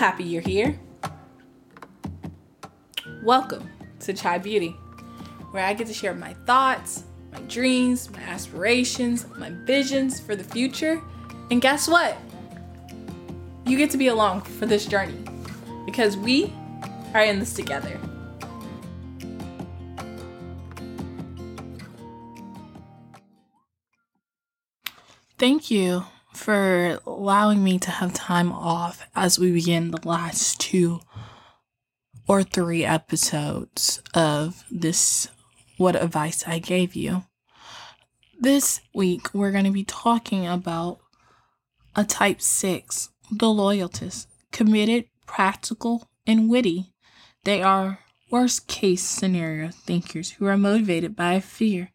happy you're here. Welcome to Chai Beauty, where I get to share my thoughts, my dreams, my aspirations, my visions for the future. And guess what? You get to be along for this journey because we are in this together. Thank you for allowing me to have time off as we begin the last two or three episodes of this What Advice I Gave You. This week, we're going to be talking about a type 6, the loyalist, committed, practical, and witty. They are worst case scenario thinkers who are motivated by fear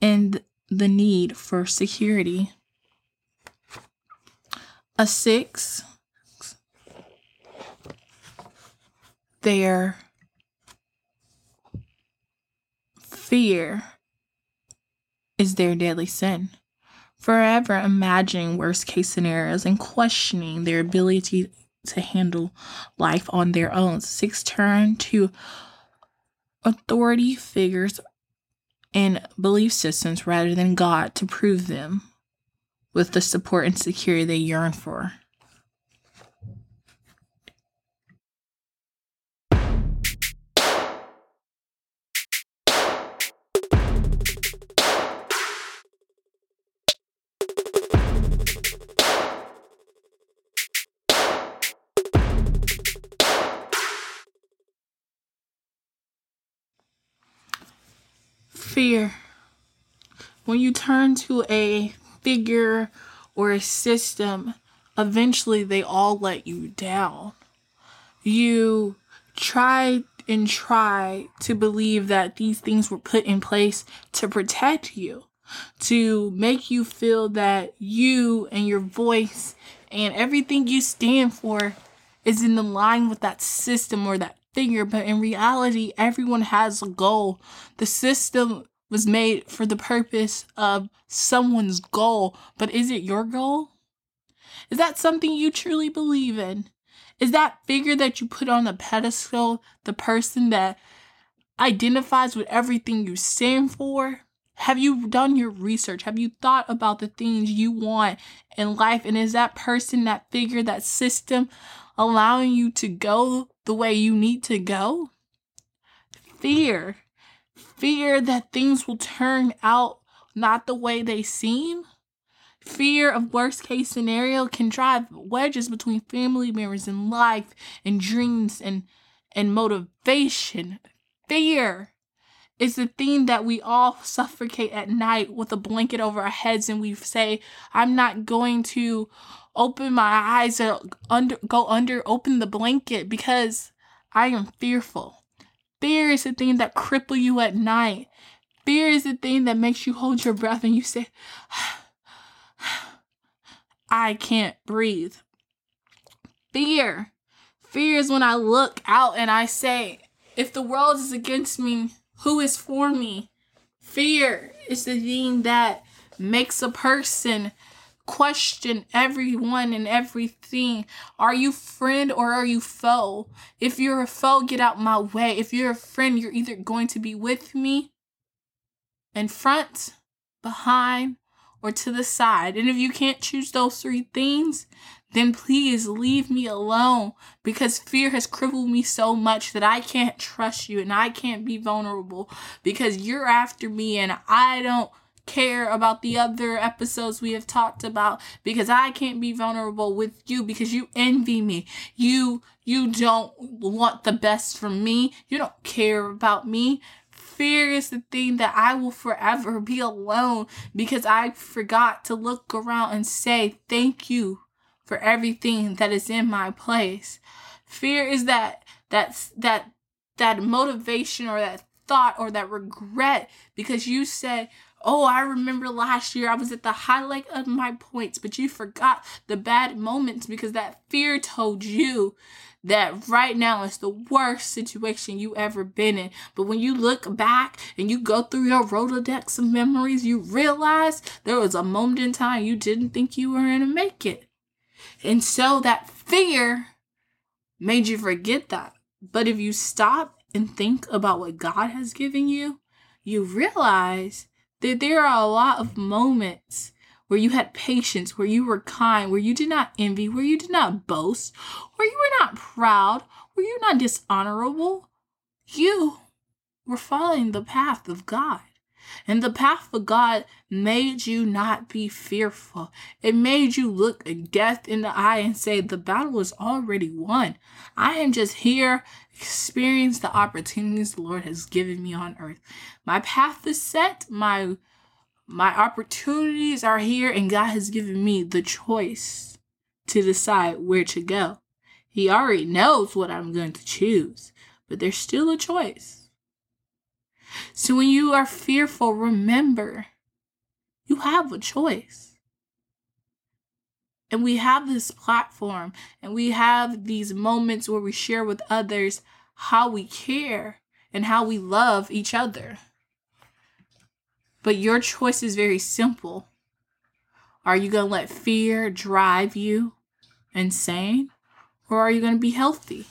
and the need for security a six, their fear is their deadly sin. Forever imagining worst case scenarios and questioning their ability to handle life on their own. Six turn to authority figures and belief systems rather than God to prove them with the support and security they yearn for. Fear. When you turn to a figure or a system, eventually they all let you down. You try and try to believe that these things were put in place to protect you, to make you feel that you and your voice and everything you stand for is in the line with that system or that figure. But in reality, everyone has a goal. The system was made for the purpose of someone's goal, but is it your goal? Is that something you truly believe in? Is that figure that you put on a pedestal the person that identifies with everything you stand for? Have you done your research? Have you thought about the things you want in life? And is that person, that figure, that system allowing you to go the way you need to go? Fear fear that things will turn out not the way they seem. Fear of worst case scenario can drive wedges between family members and life and dreams and and motivation. Fear is the thing that we all suffocate at night with a blanket over our heads and we say, I'm not going to open my eyes or under go under open the blanket because I am fearful. Fear is the thing that cripple you at night. Fear is the thing that makes you hold your breath and you say, I can't breathe. Fear. Fear is when I look out and I say, if the world is against me, who is for me? Fear is the thing that makes a person question everyone and everything. Are you friend or are you foe? If you're a foe, get out my way. If you're a friend, you're either going to be with me in front, behind, or to the side. And if you can't choose those three things, then please leave me alone because fear has crippled me so much that I can't trust you and I can't be vulnerable because you're after me and I don't care about the other episodes we have talked about because I can't be vulnerable with you because you envy me. You you don't want the best for me. You don't care about me. Fear is the thing that I will forever be alone because I forgot to look around and say thank you for everything that is in my place. Fear is that that's that that motivation or that thought or that regret because you said Oh, I remember last year I was at the highlight of my points, but you forgot the bad moments because that fear told you that right now is the worst situation you ever been in. But when you look back and you go through your Rolodex of memories, you realize there was a moment in time you didn't think you were going to make it. And so that fear made you forget that. But if you stop and think about what God has given you, you realize that there are a lot of moments where you had patience, where you were kind, where you did not envy, where you did not boast, where you were not proud, where you were not dishonorable. You were following the path of God. And the path of God made you not be fearful. It made you look death in the eye and say, The battle is already won. I am just here, experience the opportunities the Lord has given me on earth. My path is set, my my opportunities are here, and God has given me the choice to decide where to go. He already knows what I'm going to choose, but there's still a choice. So when you are fearful, remember you have a choice. And we have this platform and we have these moments where we share with others how we care and how we love each other. But your choice is very simple. Are you going to let fear drive you insane? Or are you going to be healthy?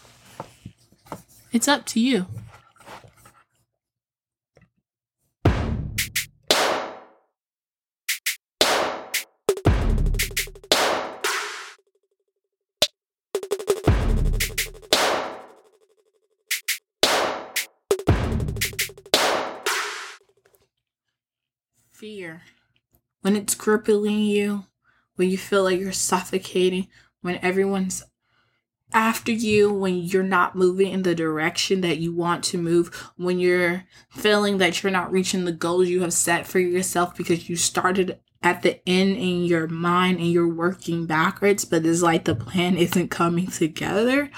It's up to you. Fear. When it's crippling you, when you feel like you're suffocating, when everyone's after you, when you're not moving in the direction that you want to move, when you're feeling that you're not reaching the goals you have set for yourself because you started at the end in your mind and you're working backwards, but it's like the plan isn't coming together.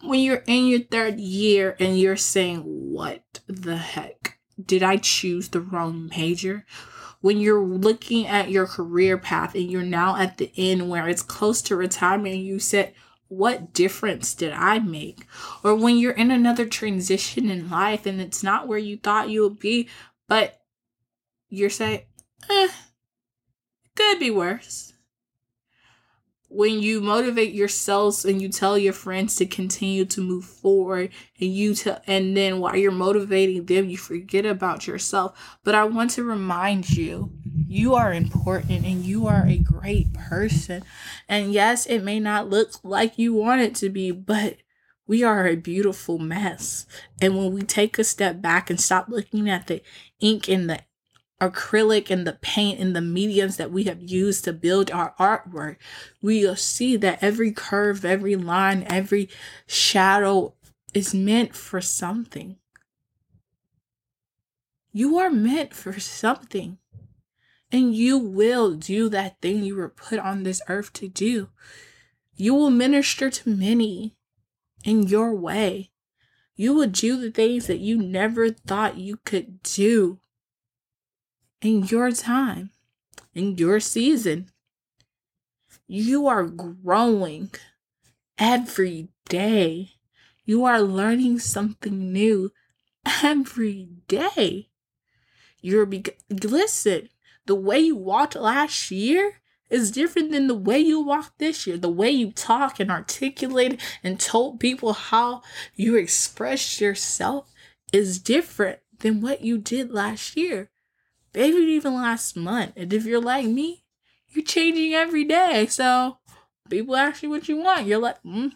When you're in your third year and you're saying, What the heck? Did I choose the wrong major? When you're looking at your career path and you're now at the end where it's close to retirement you said what difference did I make? Or when you're in another transition in life and it's not where you thought you would be, but you're saying, eh, could be worse when you motivate yourselves and you tell your friends to continue to move forward and you tell and then while you're motivating them you forget about yourself but i want to remind you you are important and you are a great person and yes it may not look like you want it to be but we are a beautiful mess. And when we take a step back and stop looking at the ink and the acrylic and the paint and the mediums that we have used to build our artwork, we'll see that every curve, every line, every shadow is meant for something. You are meant for something. And you will do that thing you were put on this earth to do. You will minister to many in your way. You will do the things that you never thought you could do in your time, in your season. You are growing every day. You are learning something new every day. You're be- listen, the way you walked last year is different than the way you walk this year. The way you talk and articulate and told people how you express yourself is different than what you did last year maybe even last month. And if you're like me, you're changing every day. So people ask you what you want. You're like, mm,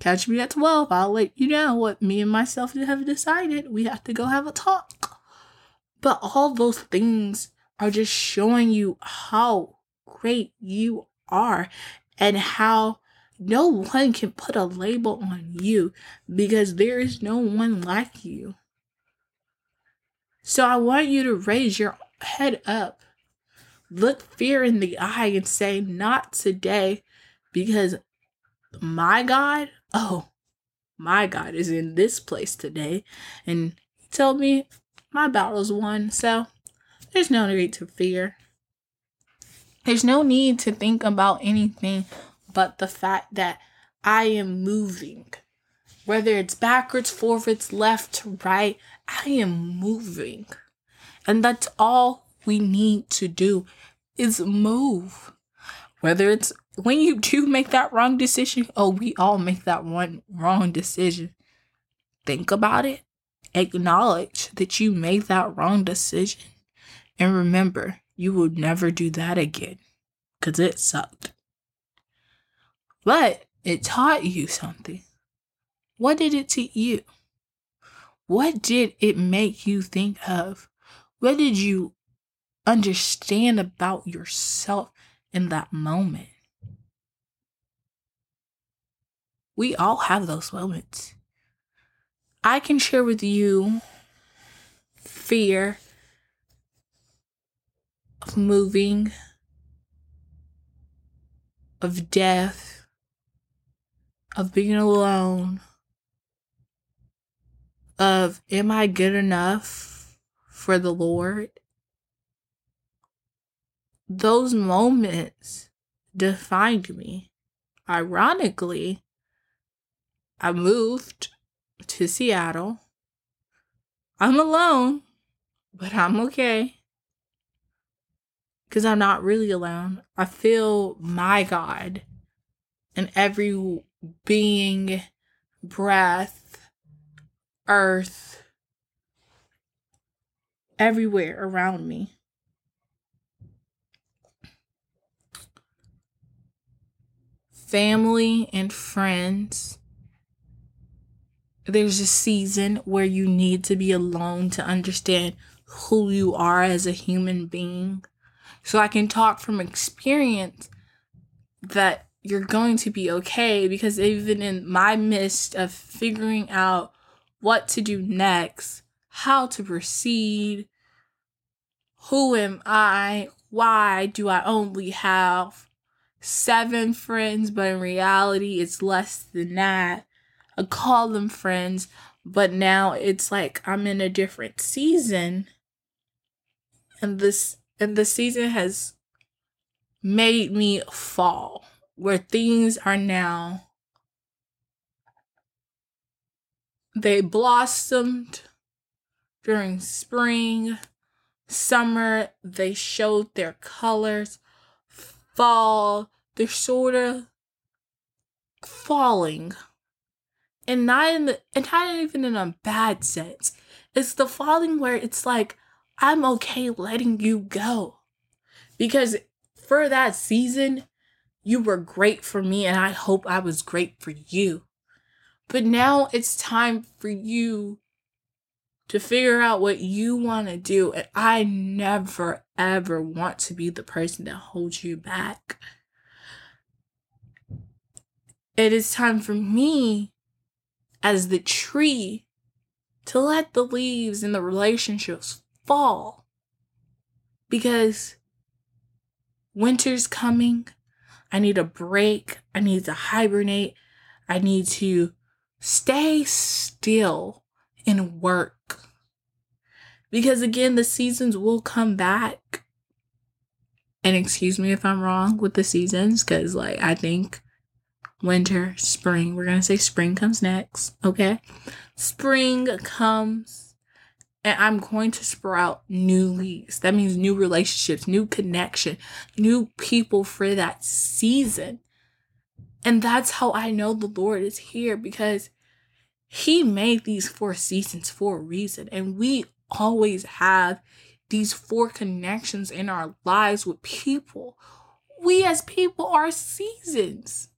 catch me at 12. I'll let you know what me and myself have decided. We have to go have a talk. But all those things are just showing you how great you are and how no one can put a label on you because there is no one like you. So I want you to raise your head up. Look fear in the eye and say, Not today, because my God, oh, my God is in this place today. And he told me my battle's won. So there's no need to fear. There's no need to think about anything but the fact that I am moving. Whether it's backwards, forwards, left, right, I am moving. And that's all we need to do is move. Whether it's when you do make that wrong decision, oh, we all make that one wrong decision. Think about it, acknowledge that you made that wrong decision, and remember, you will never do that again because it sucked. But it taught you something. What did it teach you? What did it make you think of? What did you understand about yourself in that moment? We all have those moments. I can share with you fear of moving, of death, of being alone, of am I good enough for the Lord? Those moments defined me. Ironically, I moved to Seattle. I'm alone, but I'm okay. Because I'm not really alone. I feel my God in every being, breath, earth, everywhere around me. Family and friends there's a season where you need to be alone to understand who you are as a human being. So I can talk from experience that you're going to be okay because even in my midst of figuring out what to do next, how to proceed, who am I? Why do I only have seven friends, but in reality, it's less than that? I call them friends, but now it's like I'm in a different season. And this and the season has made me fall where things are now they blossomed during spring, summer, they showed their colors, fall, they're sort of falling and not in the and not even in a bad sense. It's the falling where it's like I'm okay letting you go. Because for that season, you were great for me and I hope I was great for you. But now it's time for you to figure out what you want to do. And I never, ever want to be the person that holds you back. It is time for me as the tree to let the leaves and the relationships fall. Because winter's coming. I need a break. I need to hibernate. I need to stay still and work. Because again, the seasons will come back. And excuse me if I'm wrong with the seasons, because like I think winter, spring. We're going to say spring comes next, okay? Spring comes and I'm going to sprout new leaves. That means new relationships, new connection, new people for that season. And that's how I know the Lord is here because He made these four seasons for a reason. And we always have these four connections in our lives with people. We as people are seasons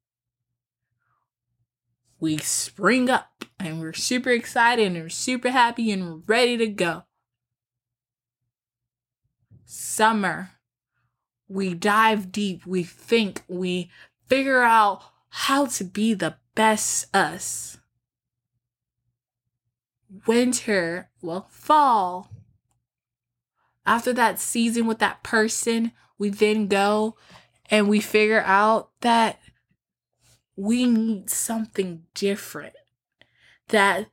we spring up and we're super excited and we're super happy and ready to go. Summer, we dive deep, we think, we figure out how to be the best us. Winter, well, fall. After that season with that person, we then go and we figure out that we need something different. That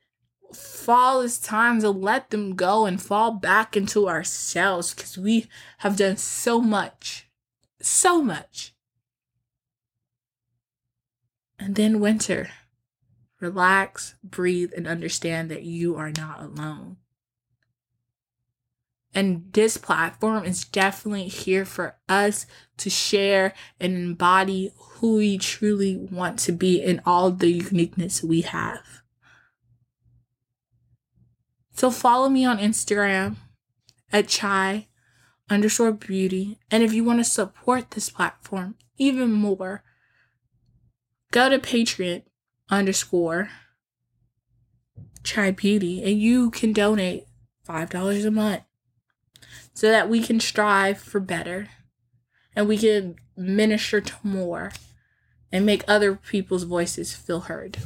fall is time to let them go and fall back into ourselves because we have done so much. So much. And then winter. Relax, breathe, and understand that you are not alone. And this platform is definitely here for us to share and embody who we truly want to be and all the uniqueness we have. So follow me on Instagram at chai underscore beauty. And if you want to support this platform even more, go to Patreon underscore chai beauty and you can donate $5 a month so that we can strive for better and we can minister to more and make other people's voices feel heard.